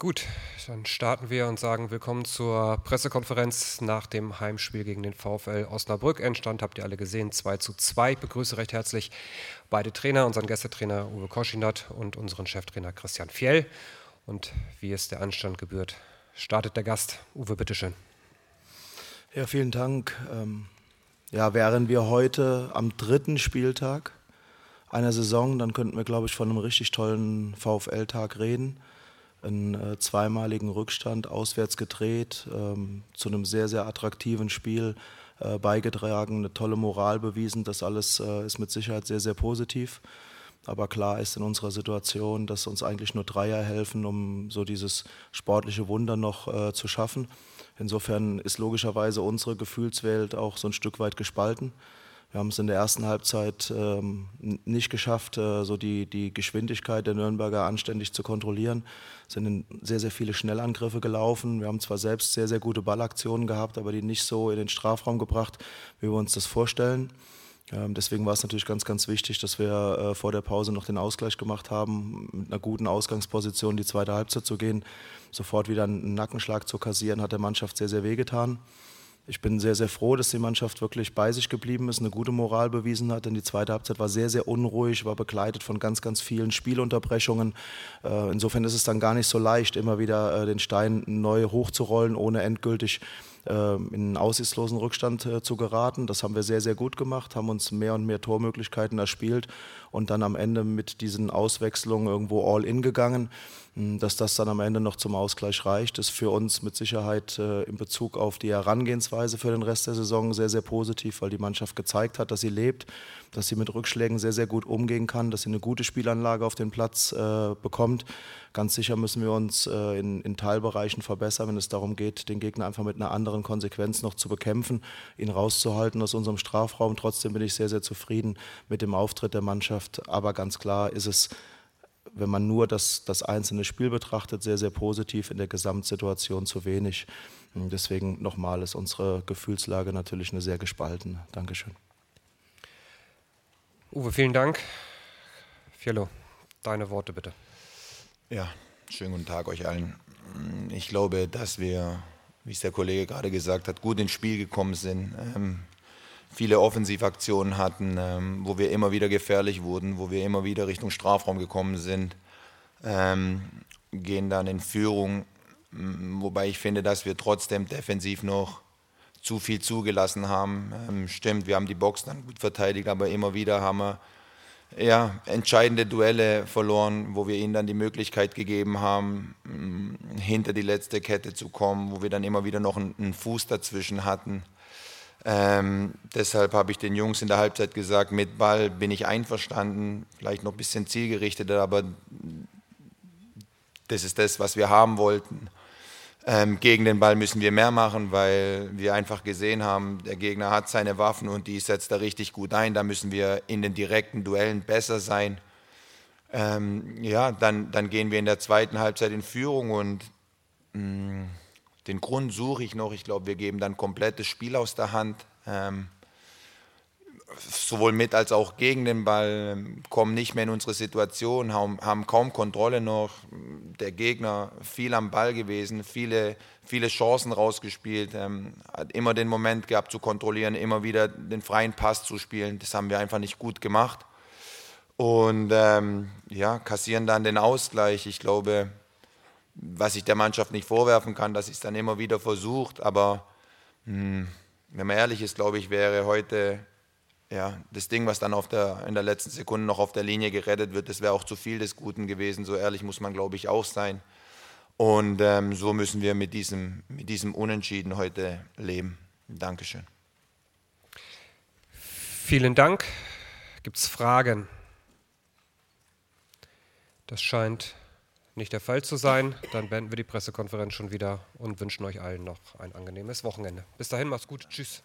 Gut, dann starten wir und sagen willkommen zur Pressekonferenz nach dem Heimspiel gegen den VfL Osnabrück. Endstand habt ihr alle gesehen, 2 zu 2. Ich begrüße recht herzlich beide Trainer, unseren Gästetrainer Uwe Koschinat und unseren Cheftrainer Christian Fjell. Und wie es der Anstand gebührt, startet der Gast. Uwe, bitteschön. Ja, vielen Dank. Ähm, ja, wären wir heute am dritten Spieltag einer Saison, dann könnten wir, glaube ich, von einem richtig tollen VfL-Tag reden einen äh, zweimaligen Rückstand auswärts gedreht, ähm, zu einem sehr, sehr attraktiven Spiel äh, beigetragen, eine tolle Moral bewiesen. Das alles äh, ist mit Sicherheit sehr, sehr positiv. Aber klar ist in unserer Situation, dass uns eigentlich nur Dreier helfen, um so dieses sportliche Wunder noch äh, zu schaffen. Insofern ist logischerweise unsere Gefühlswelt auch so ein Stück weit gespalten. Wir haben es in der ersten Halbzeit ähm, nicht geschafft, äh, so die, die Geschwindigkeit der Nürnberger anständig zu kontrollieren. Es sind sehr, sehr viele Schnellangriffe gelaufen. Wir haben zwar selbst sehr, sehr gute Ballaktionen gehabt, aber die nicht so in den Strafraum gebracht, wie wir uns das vorstellen. Ähm, deswegen war es natürlich ganz, ganz wichtig, dass wir äh, vor der Pause noch den Ausgleich gemacht haben, mit einer guten Ausgangsposition die zweite Halbzeit zu gehen. Sofort wieder einen Nackenschlag zu kassieren, hat der Mannschaft sehr, sehr wehgetan. Ich bin sehr, sehr froh, dass die Mannschaft wirklich bei sich geblieben ist, eine gute Moral bewiesen hat, denn die zweite Halbzeit war sehr, sehr unruhig, war begleitet von ganz, ganz vielen Spielunterbrechungen. Äh, insofern ist es dann gar nicht so leicht, immer wieder äh, den Stein neu hochzurollen, ohne endgültig äh, in einen aussichtslosen Rückstand zu geraten. Das haben wir sehr, sehr gut gemacht, haben uns mehr und mehr Tormöglichkeiten erspielt und dann am Ende mit diesen Auswechslungen irgendwo all in gegangen. Hm, dass das dann am Ende noch zum Ausgleich reicht, ist für uns mit Sicherheit in Bezug auf die Herangehensweise für den Rest der Saison sehr, sehr positiv, weil die Mannschaft gezeigt hat, dass sie lebt, dass sie mit Rückschlägen sehr, sehr gut umgehen kann, dass sie eine gute Spielanlage auf den Platz äh, bekommt. Ganz sicher müssen wir uns äh, in, in, Teilbereichen verbessern, wenn es darum geht, den Gegner einfach mit einer anderen Konsequenz noch zu bekämpfen, ihn rauszuhalten aus unserem Strafraum. Trotzdem bin ich sehr, sehr zufrieden mit dem Auftritt der Mannschaft. Aber ganz klar ist es wenn man nur das, das einzelne Spiel betrachtet, sehr, sehr positiv, in der Gesamtsituation zu wenig. Deswegen nochmal ist unsere Gefühlslage natürlich eine sehr gespaltene. Dankeschön. Uwe, vielen Dank. Fiello, deine Worte bitte. Ja, schönen guten Tag euch allen. Ich glaube, dass wir, wie es der Kollege gerade gesagt hat, gut ins Spiel gekommen sind. Ähm, viele Offensivaktionen hatten, ähm, wo wir immer wieder gefährlich wurden, wo wir immer wieder Richtung Strafraum gekommen sind, ähm, gehen dann in Führung, wobei ich finde, dass wir trotzdem defensiv noch zu viel zugelassen haben. Ähm, stimmt, wir haben die Box dann gut verteidigt, aber immer wieder haben wir ja, entscheidende Duelle verloren, wo wir ihnen dann die Möglichkeit gegeben haben, hinter die letzte Kette zu kommen, wo wir dann immer wieder noch einen, einen Fuß dazwischen hatten. Ähm, deshalb habe ich den Jungs in der Halbzeit gesagt, mit Ball bin ich einverstanden, vielleicht noch ein bisschen zielgerichteter, aber das ist das, was wir haben wollten. Ähm, gegen den Ball müssen wir mehr machen, weil wir einfach gesehen haben, der Gegner hat seine Waffen und die setzt er richtig gut ein. Da müssen wir in den direkten Duellen besser sein. Ähm, ja, dann, dann gehen wir in der zweiten Halbzeit in Führung und mh, mm, den Grund suche ich noch. Ich glaube, wir geben dann komplettes Spiel aus der Hand. Ähm, sowohl mit als auch gegen den Ball, ähm, kommen nicht mehr in unsere Situation, haben, haben kaum Kontrolle noch. Der Gegner viel am Ball gewesen, viele, viele Chancen rausgespielt, ähm, hat immer den Moment gehabt zu kontrollieren, immer wieder den freien Pass zu spielen. Das haben wir einfach nicht gut gemacht. Und ähm, ja, kassieren dann den Ausgleich. Ich glaube, was ich der Mannschaft nicht vorwerfen kann, dass sie es dann immer wieder versucht. Aber mh, hm, wenn man ehrlich ist, glaube ich, wäre heute ja, das Ding, was dann auf der, in der letzten Sekunde noch auf der Linie gerettet wird, das wäre auch zu viel des Guten gewesen. So ehrlich muss man, glaube ich, auch sein. Und ähm, so müssen wir mit diesem, mit diesem Unentschieden heute leben. Dankeschön. Vielen Dank. Gibt es Fragen? Das scheint nicht der Fall zu sein, dann beenden wir die Pressekonferenz schon wieder und wünschen euch allen noch ein angenehmes Wochenende. Bis dahin, macht's gut. Tschüss.